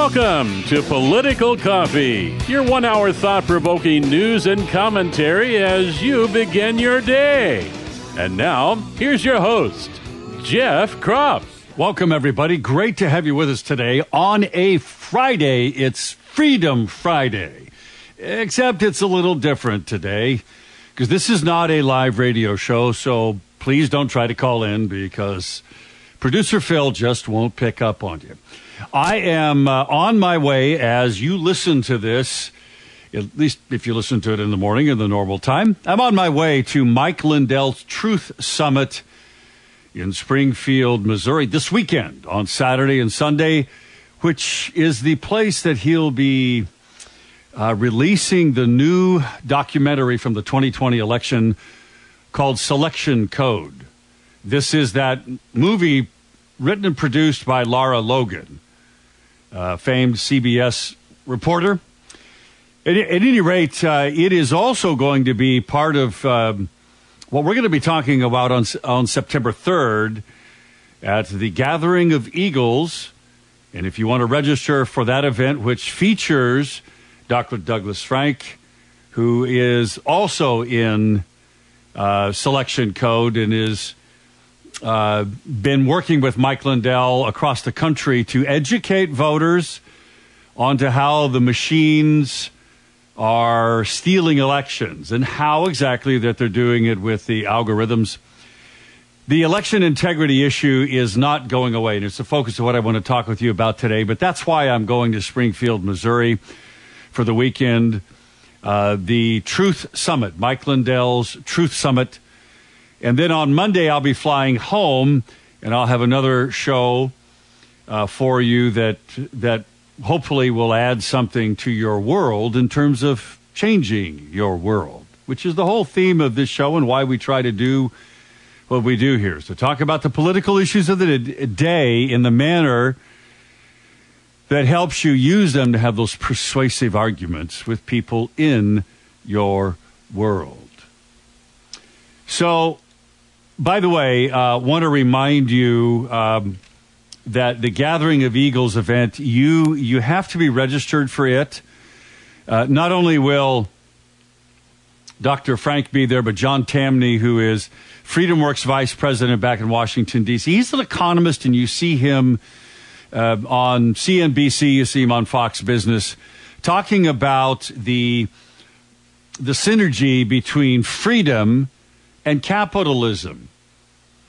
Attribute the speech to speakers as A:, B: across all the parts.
A: Welcome to Political Coffee, your one hour thought provoking news and commentary as you begin your day. And now, here's your host, Jeff Kropf.
B: Welcome, everybody. Great to have you with us today on a Friday. It's Freedom Friday, except it's a little different today because this is not a live radio show, so please don't try to call in because producer Phil just won't pick up on you. I am uh, on my way as you listen to this, at least if you listen to it in the morning in the normal time. I'm on my way to Mike Lindell's Truth Summit in Springfield, Missouri this weekend on Saturday and Sunday, which is the place that he'll be uh, releasing the new documentary from the 2020 election called Selection Code. This is that movie written and produced by Lara Logan, uh, famed CBS reporter. At, at any rate, uh, it is also going to be part of um, what we're going to be talking about on, on September 3rd at the Gathering of Eagles. And if you want to register for that event, which features Dr. Douglas Frank, who is also in uh, selection code and is uh, been working with Mike Lindell across the country to educate voters onto how the machines are stealing elections and how exactly that they're doing it with the algorithms. The election integrity issue is not going away, and it's the focus of what I want to talk with you about today. But that's why I'm going to Springfield, Missouri for the weekend. Uh, the Truth Summit, Mike Lindell's Truth Summit. And then on Monday, I'll be flying home and I'll have another show uh, for you that, that hopefully will add something to your world in terms of changing your world, which is the whole theme of this show and why we try to do what we do here. So, talk about the political issues of the day in the manner that helps you use them to have those persuasive arguments with people in your world. So, by the way, uh, want to remind you um, that the Gathering of Eagles event, you you have to be registered for it. Uh, not only will Dr. Frank be there, but John Tamny, who is FreedomWorks vice president back in Washington, D.C. He's an economist, and you see him uh, on CNBC, you see him on Fox Business, talking about the the synergy between freedom and capitalism.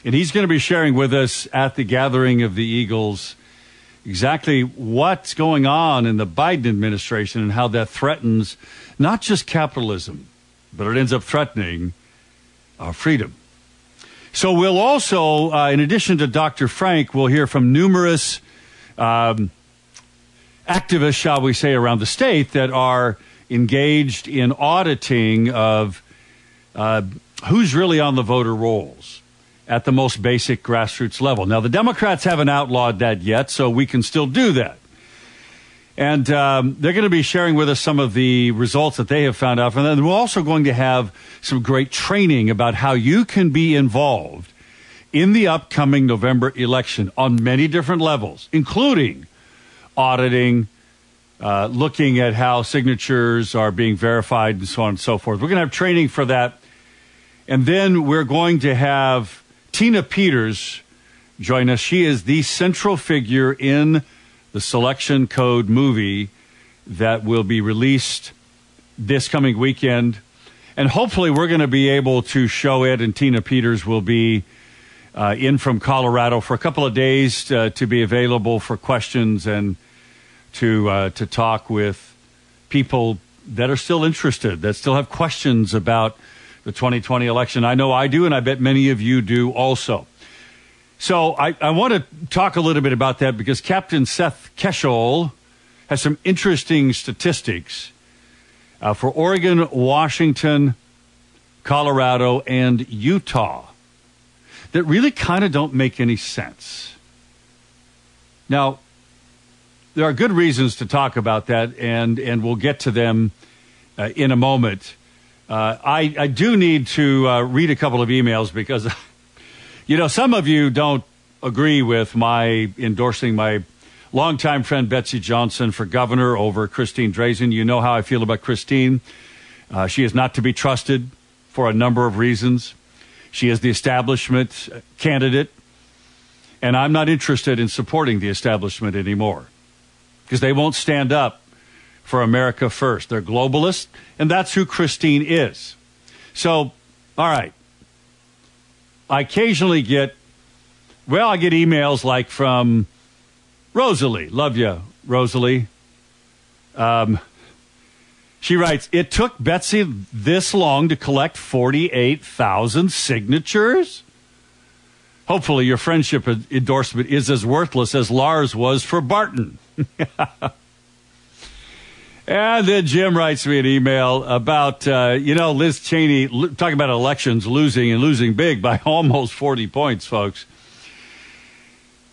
B: And he's going to be sharing with us at the gathering of the Eagles exactly what's going on in the Biden administration and how that threatens not just capitalism, but it ends up threatening our freedom. So we'll also, uh, in addition to Dr. Frank, we'll hear from numerous um, activists, shall we say, around the state that are engaged in auditing of uh, who's really on the voter rolls at the most basic grassroots level. Now, the Democrats haven't outlawed that yet, so we can still do that. And um, they're going to be sharing with us some of the results that they have found out. And then we're also going to have some great training about how you can be involved in the upcoming November election on many different levels, including auditing, uh, looking at how signatures are being verified, and so on and so forth. We're going to have training for that. And then we're going to have Tina Peters join us. She is the central figure in the Selection Code movie that will be released this coming weekend. And hopefully, we're going to be able to show it, and Tina Peters will be uh, in from Colorado for a couple of days uh, to be available for questions and to uh, to talk with people that are still interested, that still have questions about the 2020 election. I know I do, and I bet many of you do also. So I, I want to talk a little bit about that because Captain Seth Keshel has some interesting statistics uh, for Oregon, Washington, Colorado, and Utah that really kind of don't make any sense. Now, there are good reasons to talk about that, and, and we'll get to them uh, in a moment. Uh, I, I do need to uh, read a couple of emails because, you know, some of you don't agree with my endorsing my longtime friend Betsy Johnson for governor over Christine Drazan. You know how I feel about Christine. Uh, she is not to be trusted for a number of reasons. She is the establishment candidate, and I'm not interested in supporting the establishment anymore because they won't stand up for America first. They're globalists, and that's who Christine is. So, all right. I occasionally get, well, I get emails like from Rosalie. Love you, Rosalie. Um, she writes, It took Betsy this long to collect 48,000 signatures? Hopefully, your friendship endorsement is as worthless as Lars was for Barton. and then Jim writes me an email about, uh, you know, Liz Cheney talking about elections losing and losing big by almost 40 points, folks.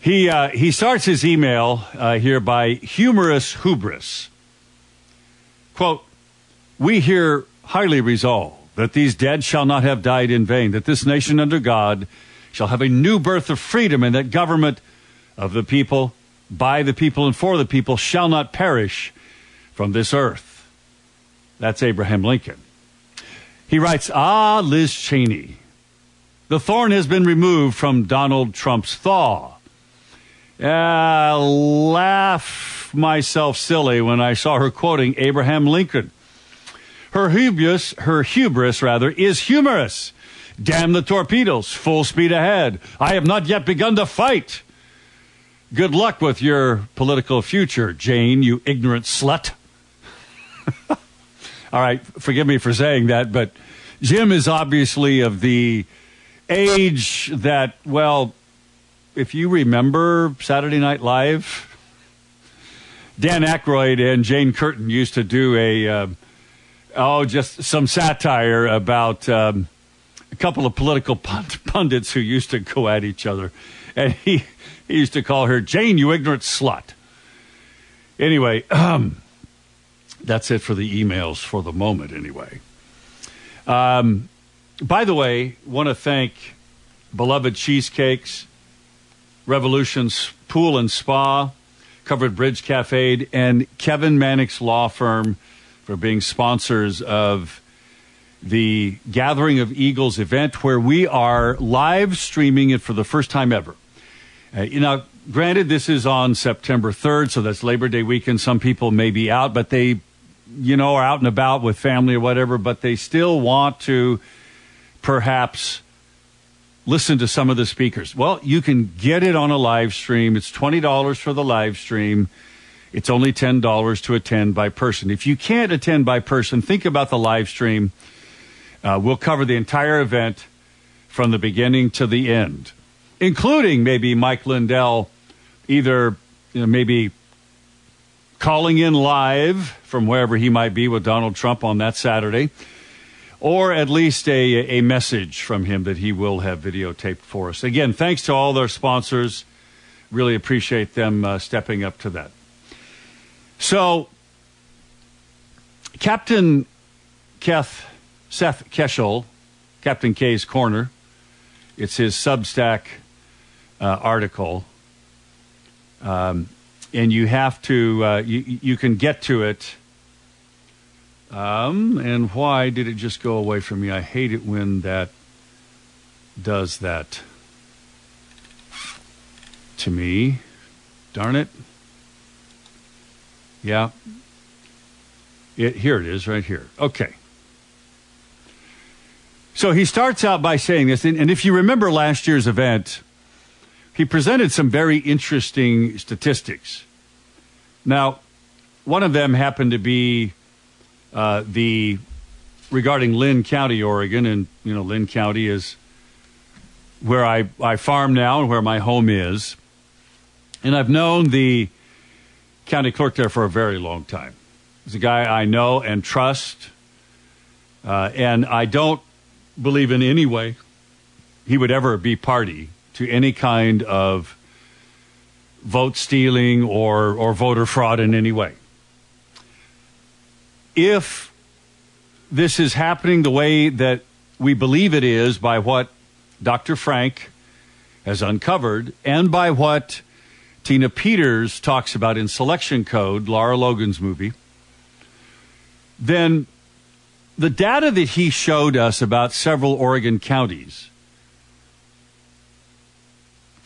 B: He, uh, he starts his email uh, here by humorous hubris. Quote, we here highly resolve that these dead shall not have died in vain, that this nation under God shall have a new birth of freedom, and that government of the people, by the people, and for the people shall not perish from this earth. That's Abraham Lincoln. He writes, Ah, Liz Cheney, the thorn has been removed from Donald Trump's thaw. Uh, laugh myself silly when I saw her quoting Abraham Lincoln. Her hubris, her hubris rather, is humorous. Damn the torpedoes, full speed ahead. I have not yet begun to fight. Good luck with your political future, Jane, you ignorant slut. All right, forgive me for saying that, but Jim is obviously of the age that, well, if you remember Saturday Night Live, Dan Aykroyd and Jane Curtin used to do a. Uh, oh, just some satire about um, a couple of political pundits who used to go at each other. And he, he used to call her Jane, you ignorant slut. Anyway, um, that's it for the emails for the moment, anyway. Um, by the way, want to thank Beloved Cheesecakes, Revolution's Pool and Spa, Covered Bridge Cafe, and Kevin Mannix Law Firm for being sponsors of the Gathering of Eagles event, where we are live streaming it for the first time ever. Uh, you know, granted, this is on September 3rd, so that's Labor Day weekend. Some people may be out, but they, you know, are out and about with family or whatever, but they still want to perhaps listen to some of the speakers. Well, you can get it on a live stream. It's $20 for the live stream. It's only $10 to attend by person. If you can't attend by person, think about the live stream. Uh, we'll cover the entire event from the beginning to the end, including maybe Mike Lindell, either you know, maybe calling in live from wherever he might be with Donald Trump on that Saturday, or at least a, a message from him that he will have videotaped for us. Again, thanks to all their sponsors. Really appreciate them uh, stepping up to that. So, Captain Keth, Seth Keshel, Captain K's Corner, it's his Substack uh, article. Um, and you have to, uh, you, you can get to it. Um, and why did it just go away from me? I hate it when that does that to me. Darn it. Yeah. It, here it is, right here. Okay. So he starts out by saying this, and, and if you remember last year's event, he presented some very interesting statistics. Now, one of them happened to be uh, the regarding Linn County, Oregon, and you know Linn County is where I, I farm now and where my home is, and I've known the county clerk there for a very long time. He's a guy I know and trust, uh, and I don't believe in any way he would ever be party to any kind of vote stealing or, or voter fraud in any way. If this is happening the way that we believe it is by what Dr. Frank has uncovered and by what Tina Peters talks about in Selection Code, Lara Logan's movie, then the data that he showed us about several Oregon counties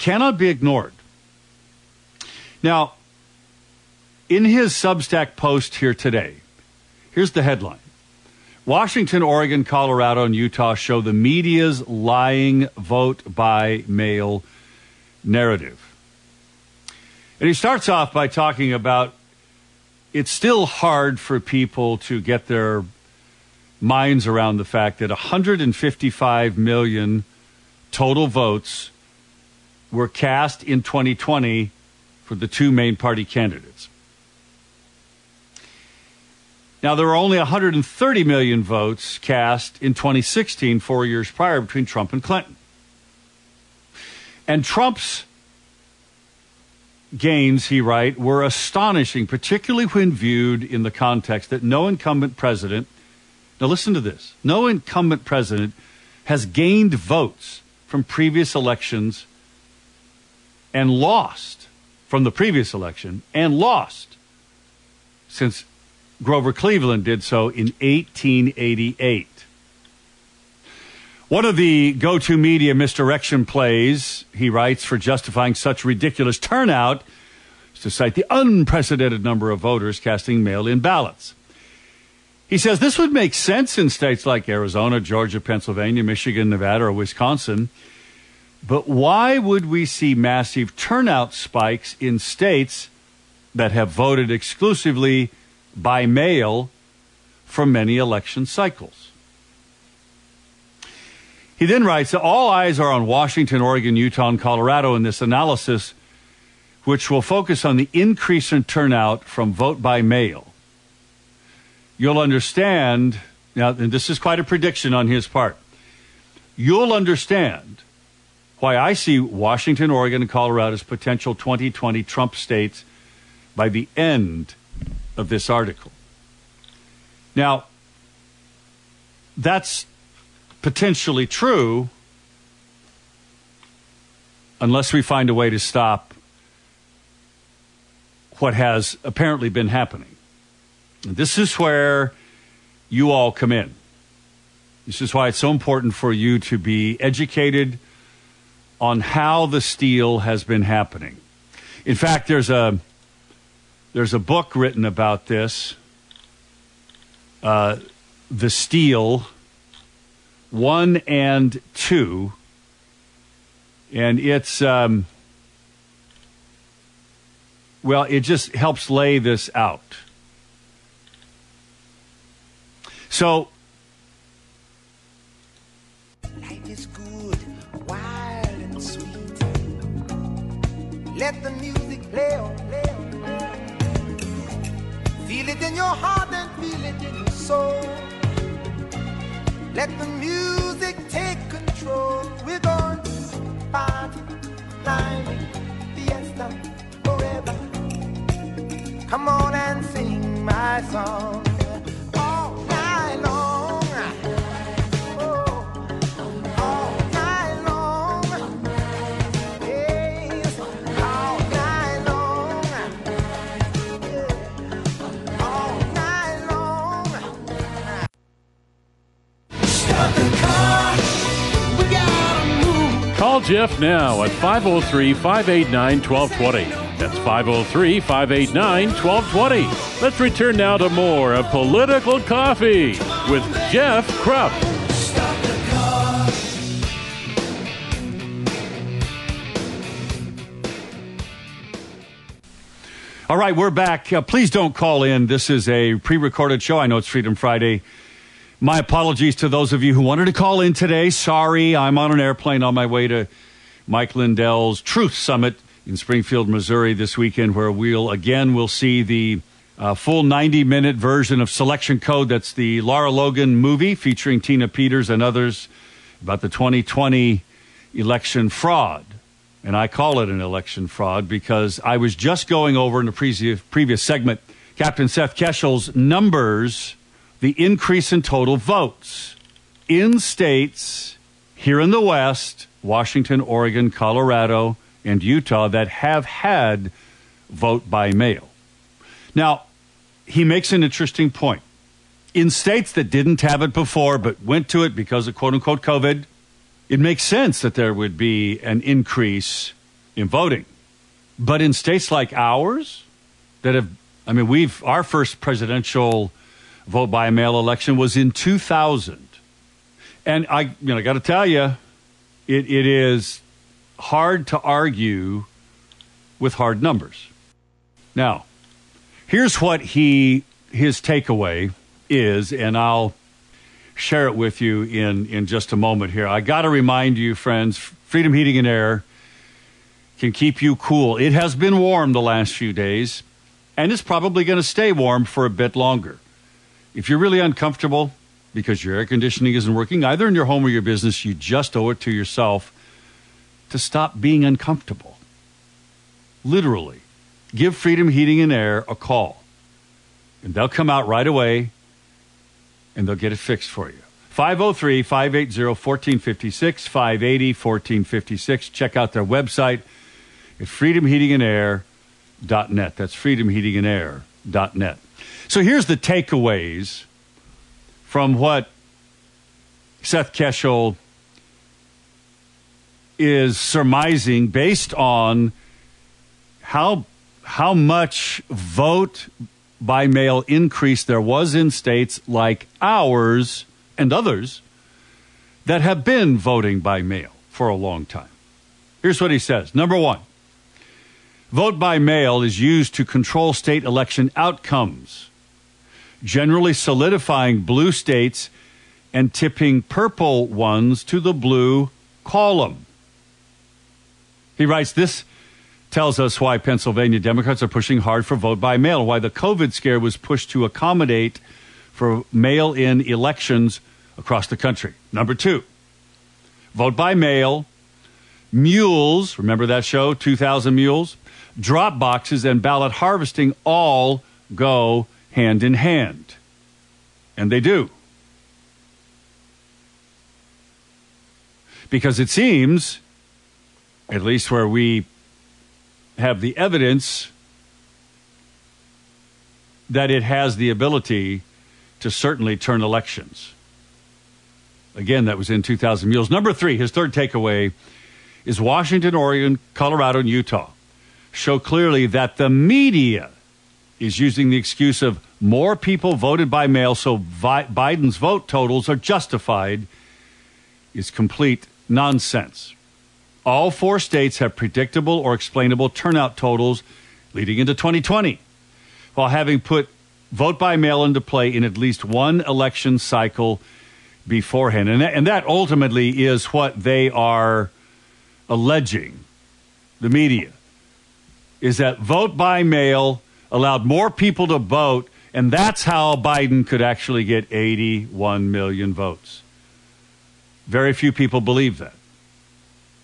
B: cannot be ignored. Now, in his Substack post here today, here's the headline Washington, Oregon, Colorado, and Utah show the media's lying vote by mail narrative. And he starts off by talking about it's still hard for people to get their minds around the fact that 155 million total votes were cast in 2020 for the two main party candidates. Now, there were only 130 million votes cast in 2016, four years prior, between Trump and Clinton. And Trump's gains, he writes, were astonishing, particularly when viewed in the context that no incumbent president, now listen to this, no incumbent president has gained votes from previous elections and lost from the previous election and lost since Grover Cleveland did so in 1888. One of the go to media misdirection plays, he writes, for justifying such ridiculous turnout is to cite the unprecedented number of voters casting mail in ballots. He says this would make sense in states like Arizona, Georgia, Pennsylvania, Michigan, Nevada, or Wisconsin. But why would we see massive turnout spikes in states that have voted exclusively by mail for many election cycles. He then writes that all eyes are on Washington, Oregon, Utah, and Colorado in this analysis, which will focus on the increase in turnout from vote by mail. You'll understand, now, and this is quite a prediction on his part, you'll understand why I see Washington, Oregon, and Colorado as potential 2020 Trump states by the end of this article. Now, that's potentially true unless we find a way to stop what has apparently been happening. And this is where you all come in. This is why it's so important for you to be educated on how the steal has been happening. In fact, there's a there's a book written about this, uh, The Steal, 1 and 2. And it's, um, well, it just helps lay this out. So,
C: Let the music play on. Feel it in your heart and feel it in your soul. Let the music take control. We're going to party, climbing, fiesta, forever. Come on and sing my song.
A: Jeff now at 503 589 1220. That's 503 589 1220. Let's return now to more of Political Coffee with Jeff Kropf.
B: All right, we're back. Uh, please don't call in. This is a pre recorded show. I know it's Freedom Friday. My apologies to those of you who wanted to call in today. Sorry, I'm on an airplane on my way to Mike Lindell's Truth Summit in Springfield, Missouri this weekend, where we'll again we'll see the uh, full 90 minute version of Selection Code. That's the Lara Logan movie featuring Tina Peters and others about the 2020 election fraud. And I call it an election fraud because I was just going over in the previous, previous segment Captain Seth Keshel's numbers, the increase in total votes in states here in the West, Washington, Oregon, Colorado, and Utah that have had vote by mail. Now, he makes an interesting point. In states that didn't have it before but went to it because of quote unquote COVID, it makes sense that there would be an increase in voting. But in states like ours that have, I mean, we've, our first presidential vote by mail election was in 2000. And I, you know, I got to tell you, it, it is hard to argue with hard numbers. Now, here's what he his takeaway is, and I'll share it with you in, in just a moment here. I got to remind you, friends, Freedom Heating and Air can keep you cool. It has been warm the last few days, and it's probably going to stay warm for a bit longer. If you're really uncomfortable because your air conditioning isn't working, either in your home or your business, you just owe it to yourself to stop being uncomfortable. Literally. Give Freedom Heating and Air a call, and they'll come out right away and they'll get it fixed for you. 503 580 1456, 580 1456. Check out their website at freedomheatingandair.net. That's freedomheatingandair.net. So here's the takeaways from what Seth Keshel is surmising based on how how much vote by mail increase there was in states like ours and others that have been voting by mail for a long time. Here's what he says. Number 1. Vote by mail is used to control state election outcomes, generally solidifying blue states and tipping purple ones to the blue column. He writes this tells us why Pennsylvania Democrats are pushing hard for vote by mail, why the COVID scare was pushed to accommodate for mail in elections across the country. Number two, vote by mail, mules, remember that show, 2,000 Mules? Drop boxes and ballot harvesting all go hand in hand. And they do. Because it seems, at least where we have the evidence that it has the ability to certainly turn elections. Again, that was in 2000 Mules. Number three, his third takeaway is Washington, Oregon, Colorado, and Utah show clearly that the media is using the excuse of more people voted by mail, so Vi- Biden's vote totals are justified, is complete nonsense. All four states have predictable or explainable turnout totals leading into 2020, while having put vote by mail into play in at least one election cycle beforehand. And and that ultimately is what they are alleging, the media, is that vote by mail allowed more people to vote, and that's how Biden could actually get 81 million votes. Very few people believe that.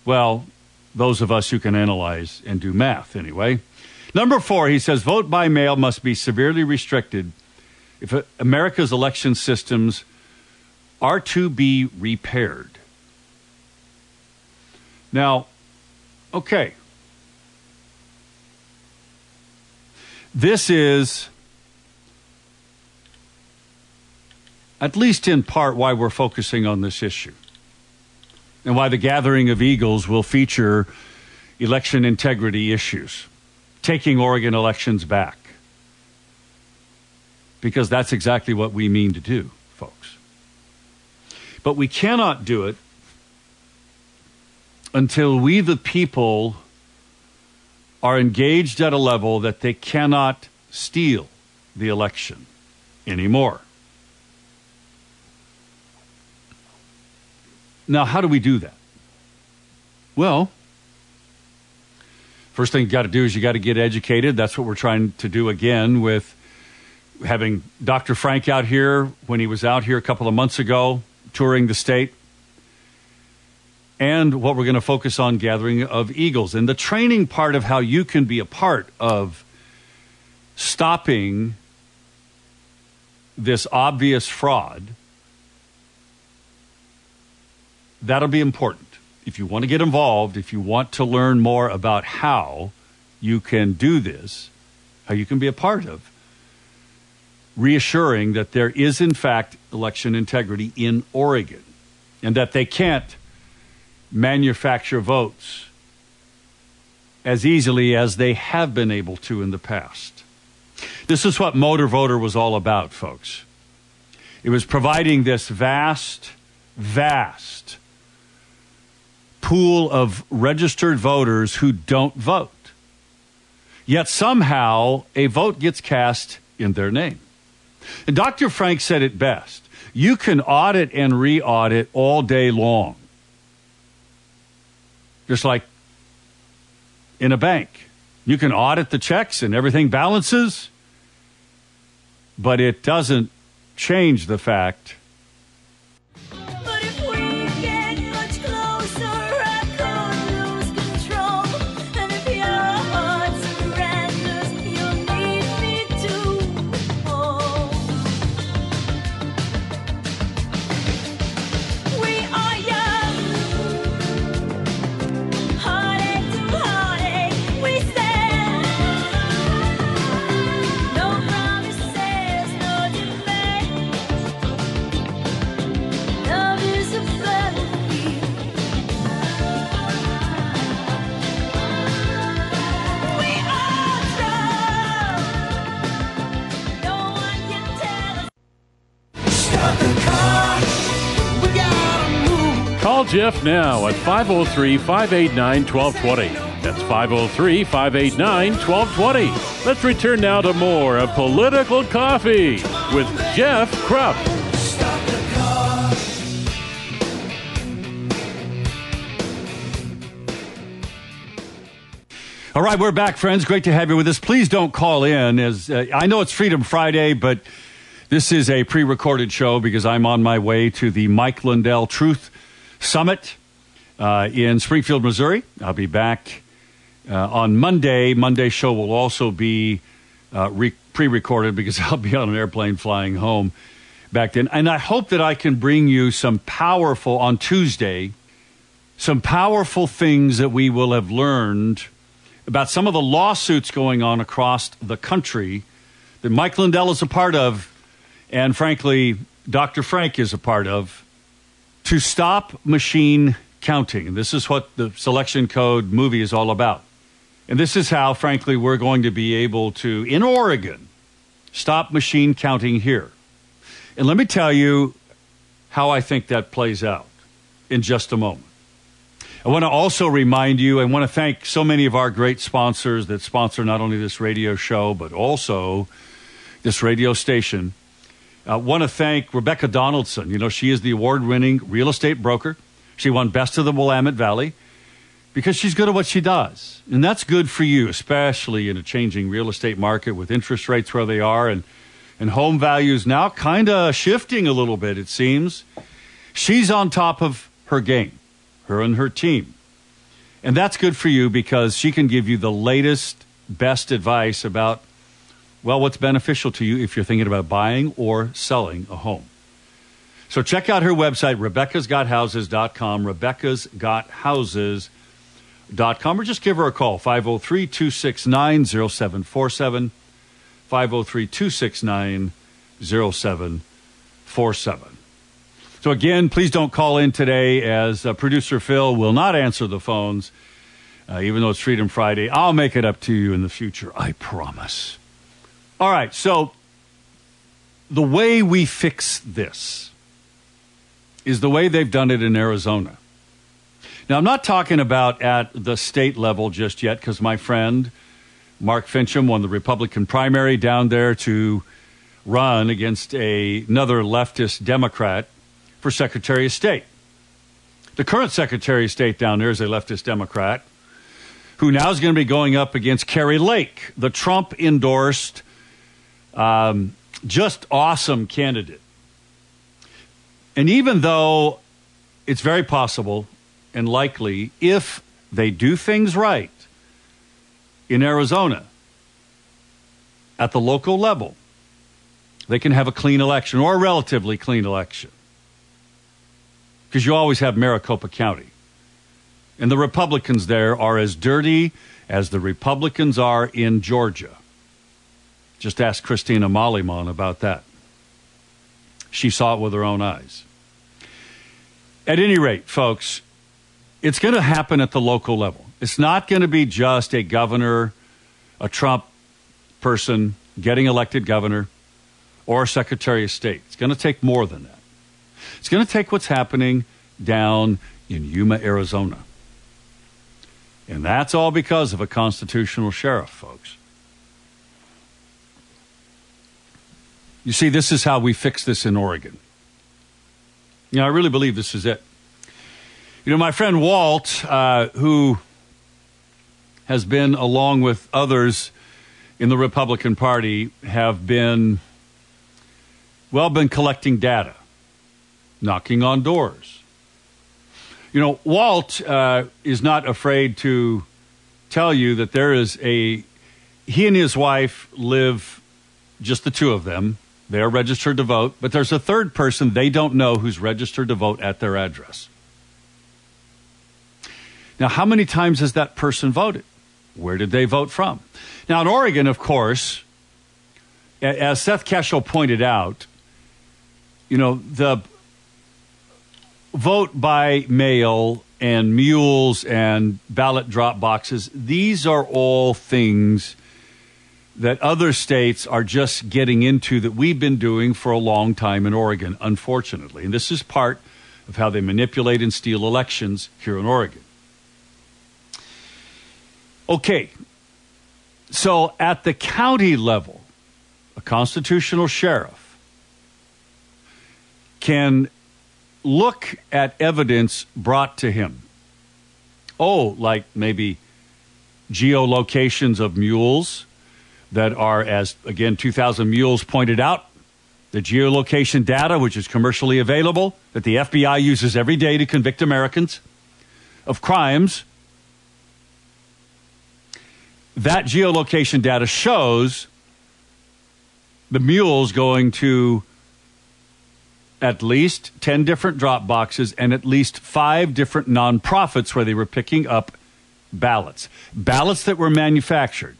B: Well, those of us who can analyze and do math, anyway. Number four, he says vote by mail must be severely restricted if America's election systems are to be repaired. Now, okay. This is, at least in part, why we're focusing on this issue and why the gathering of eagles will feature election integrity issues, taking Oregon elections back. Because that's exactly what we mean to do, folks. But we cannot do it until we, the people, are engaged at a level that they cannot steal the election anymore. Now, how do we do that? Well, first thing you got to do is you got to get educated. That's what we're trying to do again with having Dr. Frank out here when he was out here a couple of months ago touring the state. And what we're going to focus on gathering of eagles and the training part of how you can be a part of stopping this obvious fraud that'll be important. if you want to get involved, if you want to learn more about how you can do this, how you can be a part of, reassuring that there is, in fact, election integrity in Oregon and that they can't manufacture votes as easily as they have been able to in the past. This is what Motor Voter was all about, folks. It was providing this vast, vast pool of registered voters who don't vote. Yet somehow a vote gets cast in their name. And Dr. Frank said it best you can audit and re audit all day long, just like in a bank. You can audit the checks and everything balances, but it doesn't change the fact
A: now at 503 589 1220. That's 503 589 1220. Let's return now to more of Political Coffee with Jeff
C: Kropf.
B: All right, we're back, friends. Great to have you with us. Please don't call in. As uh, I know it's Freedom Friday, but this is a pre-recorded show because I'm on my way to the Mike Lindell Truth Summit uh, in Springfield, Missouri. I'll be back uh, on Monday. Monday show will also be uh, re- pre-recorded because I'll be on an airplane flying home back then. And I hope that I can bring you some powerful on Tuesday some powerful things that we will have learned about some of the lawsuits going on across the country that Mike Lindell is a part of, and frankly, Dr. Frank is a part of, to stop machine counting. This is what the selection code movie is all about. And this is how, frankly, we're going to be able to, in Oregon, stop machine counting here. And let me tell you how I think that plays out in just a moment. I want to also remind you, I want to thank so many of our great sponsors that sponsor not only this radio show, but also this radio station. I want to thank Rebecca Donaldson. You know, she is the award winning real estate broker. She won Best of the Willamette Valley because she's good at what she does. And that's good for you, especially in a changing real estate market with interest rates where they are and, and home values now kind of shifting a little bit, it seems. She's on top of her game her and her team. And that's good for you because she can give you the latest, best advice about, well, what's beneficial to you if you're thinking about buying or selling a home. So check out her website, Rebecca'sGotHouses.com, Rebecca'sGotHouses.com, or just give her a call, 503 269 0747, 503 269 0747. So again, please don't call in today as uh, producer Phil will not answer the phones, uh, even though it's Freedom Friday. I'll make it up to you in the future, I promise. All right, so the way we fix this is the way they've done it in Arizona. Now, I'm not talking about at the state level just yet because my friend Mark Finchem won the Republican primary down there to run against a, another leftist Democrat for Secretary of State. The current Secretary of State down there is a leftist Democrat who now is going to be going up against Kari Lake, the Trump endorsed, um, just awesome candidate. And even though it's very possible and likely, if they do things right in Arizona at the local level, they can have a clean election or a relatively clean election because you always have Maricopa County. And the Republicans there are as dirty as the Republicans are in Georgia. Just ask Christina Mollyman about that. She saw it with her own eyes. At any rate, folks, it's going to happen at the local level. It's not going to be just a governor, a Trump person getting elected governor, or a secretary of state. It's going to take more than that. It's going to take what's happening down in Yuma, Arizona. And that's all because of a constitutional sheriff, folks. You see, this is how we fix this in Oregon. You know, I really believe this is it. You know, my friend Walt, uh, who has been, along with others in the Republican Party, have been, well, been collecting data, knocking on doors. You know, Walt uh, is not afraid to tell you that there is a, he and his wife live, just the two of them. They are registered to vote, but there's a third person they don't know who's registered to vote at their address. Now, how many times has that person voted? Where did they vote from? Now, in Oregon, of course, as Seth Keshel pointed out, you know, the vote by mail and mules and ballot drop boxes, these are all things that other states are just getting into that we've been doing for a long time in Oregon, unfortunately. And this is part of how they manipulate and steal elections here in Oregon. Okay, so at the county level, a constitutional sheriff can look at evidence brought to him. Oh, like maybe geolocations of mules that are, as again, 2,000 Mules pointed out, the geolocation data, which is commercially available, that the FBI uses every day to convict Americans of crimes. That geolocation data shows the mules going to at least 10 different drop boxes and at least five different nonprofits where they were picking up ballots. Ballots that were manufactured.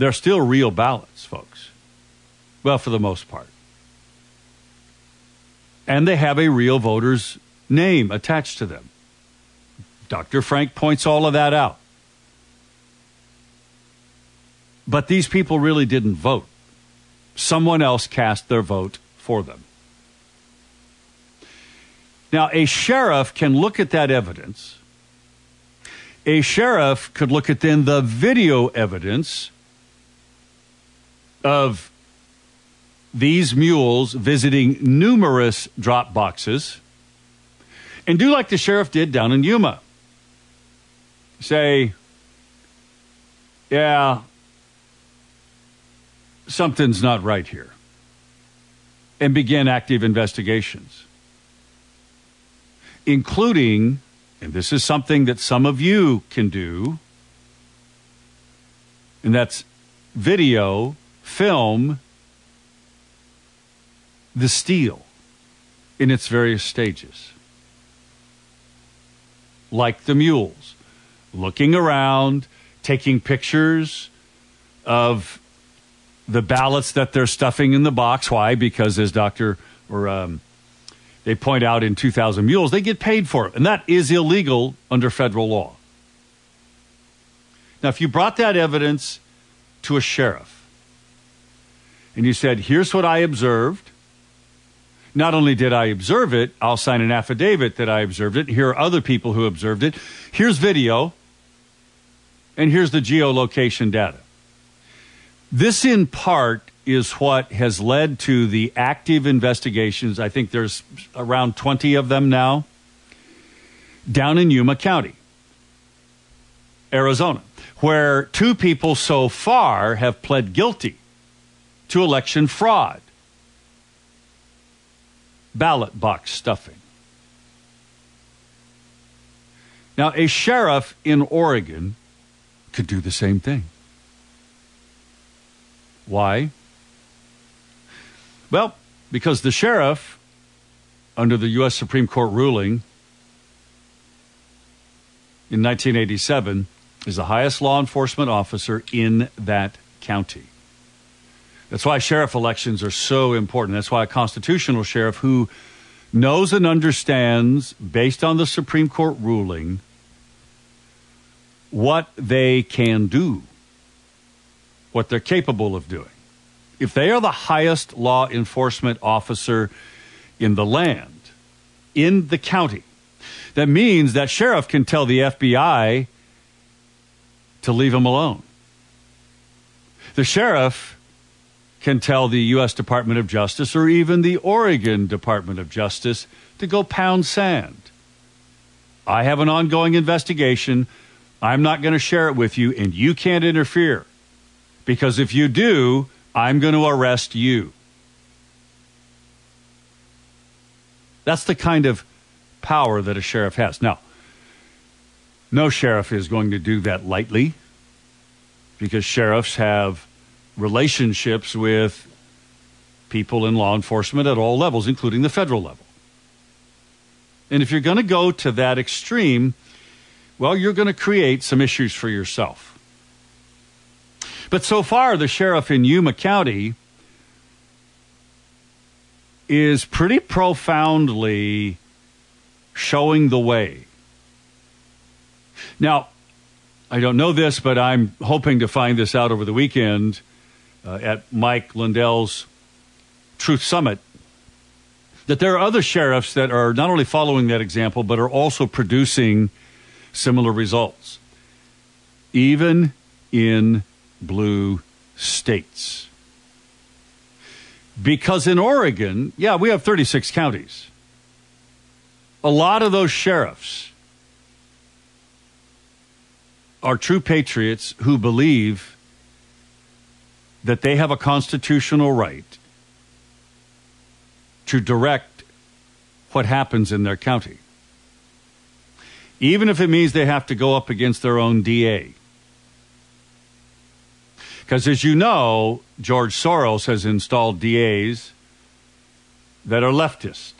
B: They're still real ballots, folks. Well, for the most part. And they have a real voter's name attached to them. Dr. Frank points all of that out. But these people really didn't vote. Someone else cast their vote for them. Now, a sheriff can look at that evidence. A sheriff could look at then the video evidence of these mules visiting numerous drop boxes and do like the sheriff did down in Yuma. Say, yeah, something's not right here. And begin active investigations, including, and this is something that some of you can do, and that's video, film, the steal in its various stages. Like the mules, looking around, taking pictures of the ballots that they're stuffing in the box. Why? Because as Dr. or um, they point out in 2,000 Mules, they get paid for it. And that is illegal under federal law. Now, if you brought that evidence to a sheriff and you said, here's what I observed, not only did I observe it, I'll sign an affidavit that I observed it. Here are other people who observed it. Here's video, and here's the geolocation data. This, in part, is what has led to the active investigations. I think there's around 20 of them now down in Yuma County, Arizona, where two people so far have pled guilty to election fraud, ballot box stuffing. Now, a sheriff in Oregon could do the same thing. Why? Well, because the sheriff, under the U.S. Supreme Court ruling, in 1987 is the highest law enforcement officer in that county. That's why sheriff elections are so important. That's why a constitutional sheriff who knows and understands, based on the Supreme Court ruling, what they can do, what they're capable of doing. If they are the highest law enforcement officer in the land, in the county, that means that sheriff can tell the FBI to leave him alone. The sheriff can tell the U.S. Department of Justice or even the Oregon Department of Justice to go pound sand. I have an ongoing investigation. I'm not going to share it with you, and you can't interfere. Because if you do, I'm going to arrest you. That's the kind of power that a sheriff has. Now, no sheriff is going to do that lightly because sheriffs have relationships with people in law enforcement at all levels, including the federal level. And if you're going to go to that extreme, well, you're going to create some issues for yourself. But so far, the sheriff in Yuma County is pretty profoundly showing the way. Now, I don't know this, but I'm hoping to find this out over the weekend uh, at Mike Lindell's Truth Summit that there are other sheriffs that are not only following that example, but are also producing similar results, even in blue states. Because in Oregon, yeah, we have 36 counties. A lot of those sheriffs are true patriots who believe that they have a constitutional right to direct what happens in their county. Even if it means they have to go up against their own DA. Because as you know, George Soros has installed DAs that are leftist.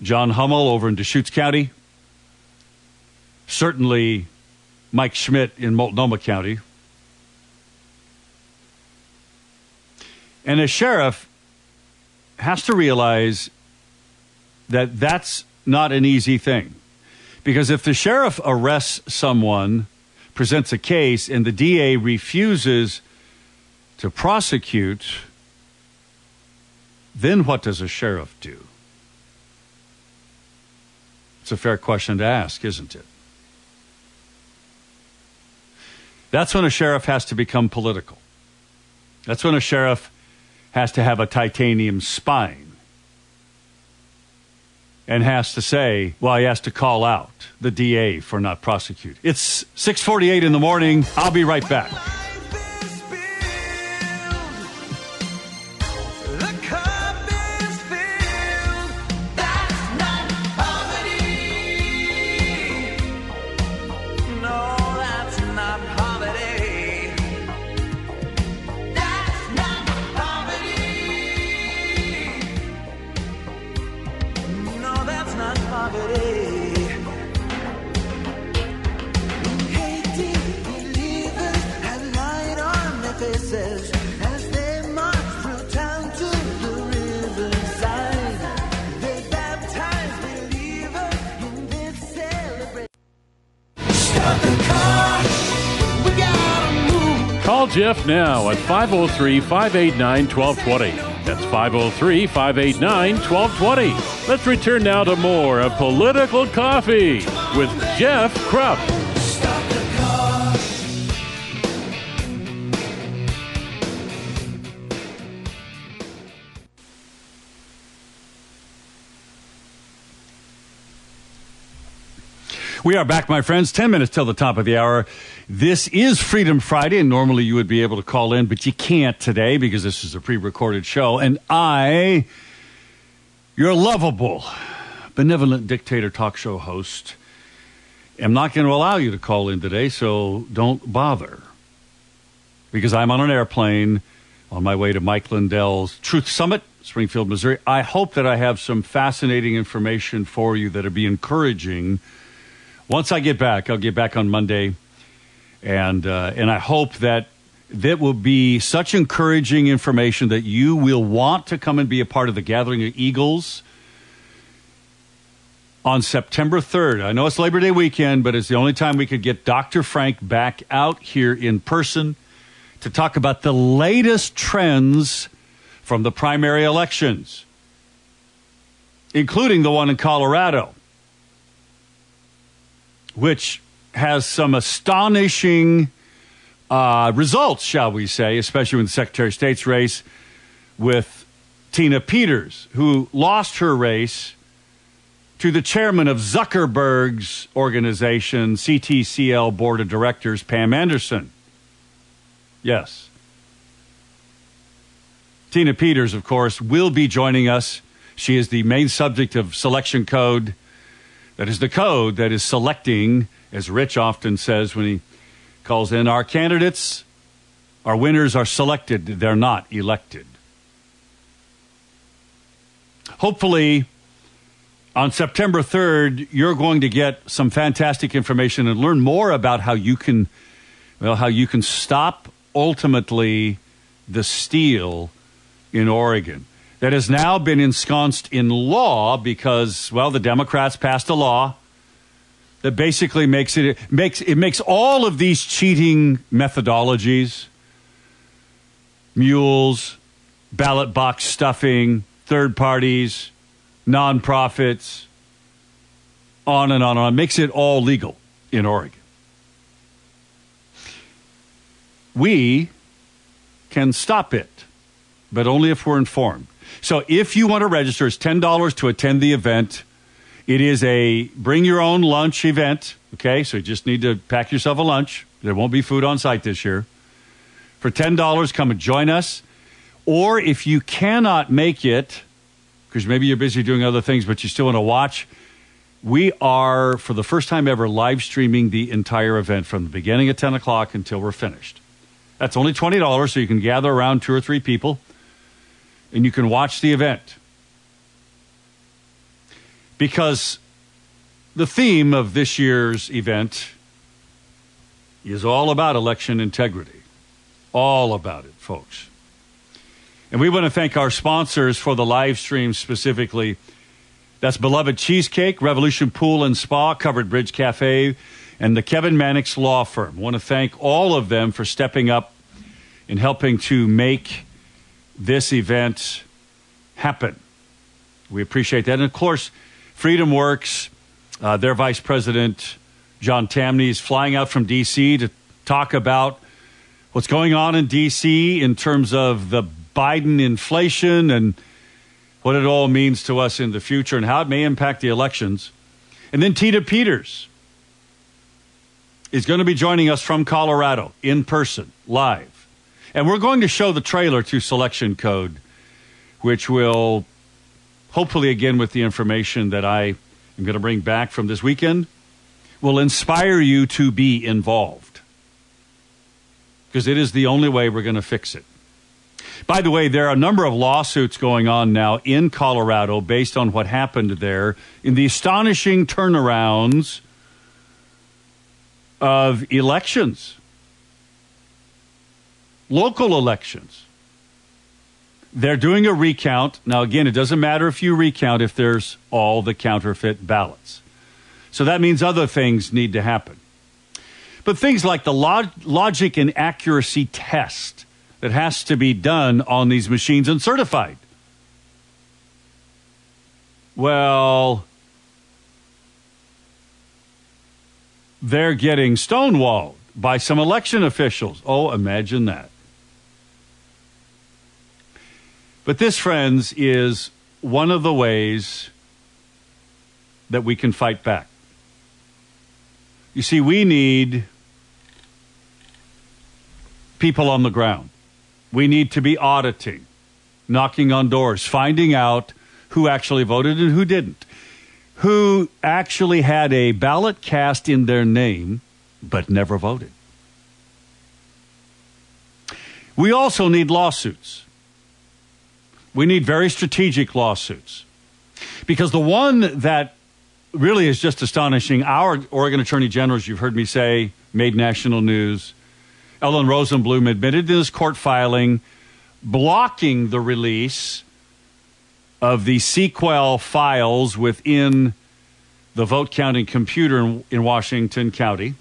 B: John Hummel over in Deschutes County. Certainly Mike Schmidt in Multnomah County. And a sheriff has to realize that that's not an easy thing. Because if the sheriff arrests someone, presents a case, and the DA refuses to prosecute, then what does a sheriff do? It's a fair question to ask, isn't it? That's when a sheriff has to become political. That's when a sheriff has to have a titanium spine and has to say, well, he has to call out the DA for not prosecuting. It's 6:48 in the morning. I'll be right back.
A: Jeff now at 503 589 1220. That's 503 589 1220. Let's return now to more of Political Coffee with Jeff
C: Kropf.
B: We are back, my friends. 10 minutes till the top of the hour. This is Freedom Friday, and normally you would be able to call in, but you can't today because this is a pre recorded show. And I, your lovable, benevolent dictator talk show host, am not going to allow you to call in today, so don't bother. Because I'm on an airplane on my way to Mike Lindell's Truth Summit, Springfield, Missouri. I hope that I have some fascinating information for you that'll be encouraging once I get back, I'll get back on Monday, and uh, and I hope that that will be such encouraging information that you will want to come and be a part of the gathering of Eagles on September 3rd. I know it's Labor Day weekend, but it's the only time we could get Dr. Frank back out here in person to talk about the latest trends from the primary elections, including the one in Colorado, which has some astonishing uh, results, shall we say, especially in the Secretary of State's race with Tina Peters, who lost her race to the chairman of Zuckerberg's organization, CTCL Board of Directors, Pam Anderson. Yes. Tina Peters, of course, will be joining us. She is the main subject of selection code. That is the code that is selecting, as Rich often says when he calls in our candidates, our winners are selected, they're not elected. Hopefully, on September 3rd, you're going to get some fantastic information and learn more about how you can, well, how you can stop ultimately the steal in Oregon that has now been ensconced in law because, well, the Democrats passed a law that basically makes it makes it makes all of these cheating methodologies, mules, ballot box stuffing, third parties, nonprofits, on and on and on, makes it all legal in Oregon. We can stop it, but only if we're informed. So if you want to register, it's $10 to attend the event. It is a bring your own lunch event. Okay, so you just need to pack yourself a lunch. There won't be food on site this year. For $10, come and join us. Or if you cannot make it, because maybe you're busy doing other things, but you still want to watch, we are, for the first time ever, live streaming the entire event from the beginning at 10 o'clock until we're finished. That's only $20, so you can gather around two or three people and you can watch the event. Because the theme of this year's event is all about election integrity. All about it, folks. And we want to thank our sponsors for the live stream specifically. That's Beloved Cheesecake, Revolution Pool and Spa, Covered Bridge Cafe, and the Kevin Mannix Law Firm. I want to thank all of them for stepping up and helping to make this event happen. We appreciate that. And of course, Freedom Works, uh, their vice president, John Tamny, is flying out from D.C. to talk about what's going on in D.C. in terms of the Biden inflation and what it all means to us in the future and how it may impact the elections. And then Tina Peters is going to be joining us from Colorado in person, live. And we're going to show the trailer to Selection Code, which will hopefully, again, with the information that I am going to bring back from this weekend, will inspire you to be involved. Because it is the only way we're going to fix it. By the way, there are a number of lawsuits going on now in Colorado based on what happened there in the astonishing turnarounds of elections, local elections. They're doing a recount. Now, again, it doesn't matter if you recount if there's all the counterfeit ballots. So that means other things need to happen. But things like the log- logic and accuracy test that has to be done on these machines and certified. Well, they're getting stonewalled by some election officials. Oh, imagine that. But this, friends, is one of the ways that we can fight back. You see, we need people on the ground. We need to be auditing, knocking on doors, finding out who actually voted and who didn't, who actually had a ballot cast in their name but never voted. We also need lawsuits. We need very strategic lawsuits. Because the one that really is just astonishing. Our Oregon Attorney General, as you've heard me say, made national news. Ellen Rosenblum admitted in his court filing blocking the release of the SQL files within the vote counting computer in, in Washington County.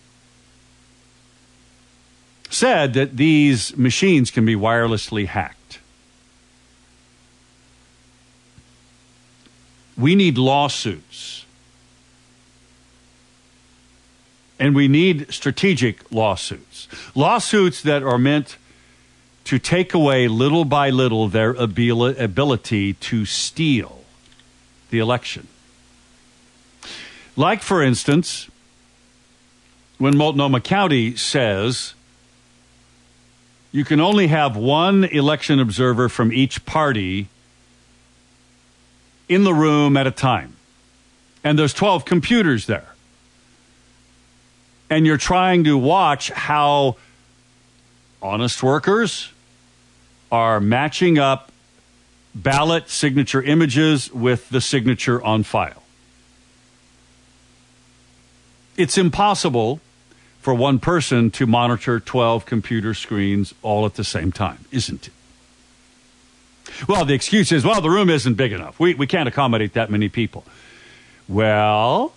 B: Said that these machines can be wirelessly hacked. We need lawsuits. And we need strategic lawsuits. Lawsuits that are meant to take away little by little their abil- ability to steal the election. Like, for instance, when Multnomah County says you can only have one election observer from each party in the room at a time. And there's 12 computers there. And you're trying to watch how honest workers are matching up ballot signature images with the signature on file. It's impossible for one person to monitor 12 computer screens all at the same time, isn't it? Well, the excuse is, well, the room isn't big enough. We, we can't accommodate that many people. Well,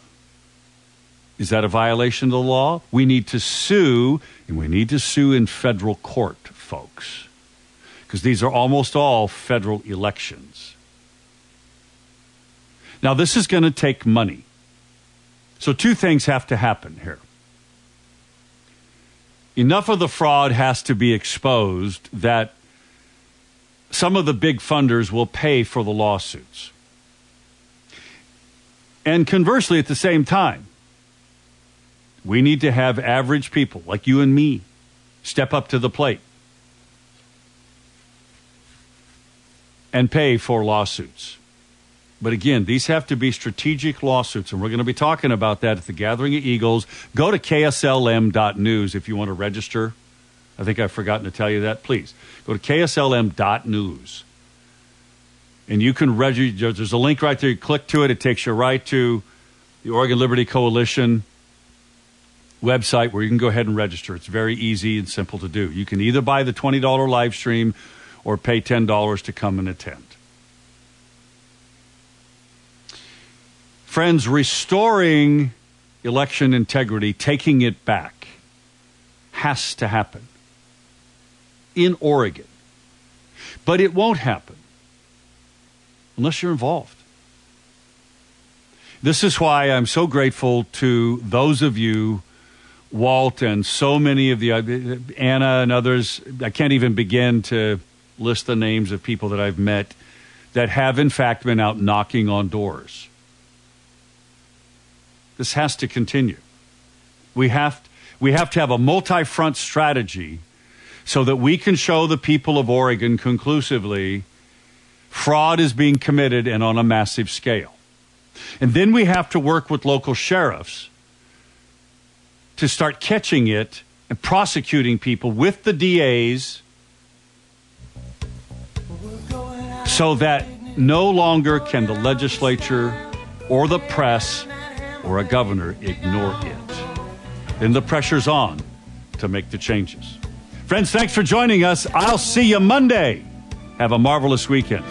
B: is that a violation of the law? We need to sue, and we need to sue in federal court, folks, because these are almost all federal elections. Now, this is going to take money. So, two things have to happen here. Enough of the fraud has to be exposed that some of the big funders will pay for the lawsuits. And conversely, at the same time, we need to have average people like you and me step up to the plate and pay for lawsuits. But again, these have to be strategic lawsuits, and we're going to be talking about that at the Gathering of Eagles. Go to kslm.news if you want to register. I think I've forgotten to tell you that. Please go to kslm.news. And you can register. There's a link right there. You click to it, it takes you right to the Oregon Liberty Coalition website where you can go ahead and register. It's very easy and simple to do. You can either buy the $20 live stream or pay $10 to come and attend. Friends, restoring election integrity, taking it back, has to happen in Oregon. But it won't happen unless you're involved. This is why I'm so grateful to those of you, Walt, and so many of the Anna and others. I can't even begin to list the names of people that I've met that have, in fact, been out knocking on doors. This has to continue. We have, we have to have a multi front strategy so that we can show the people of Oregon conclusively fraud is being committed and on a massive scale. And then we have to work with local sheriffs to start catching it and prosecuting people with the DAs so that no longer can the legislature or the press or a governor ignore it. Then the pressure's on to make the changes. Friends, thanks for joining us. I'll see you Monday. Have a marvelous weekend.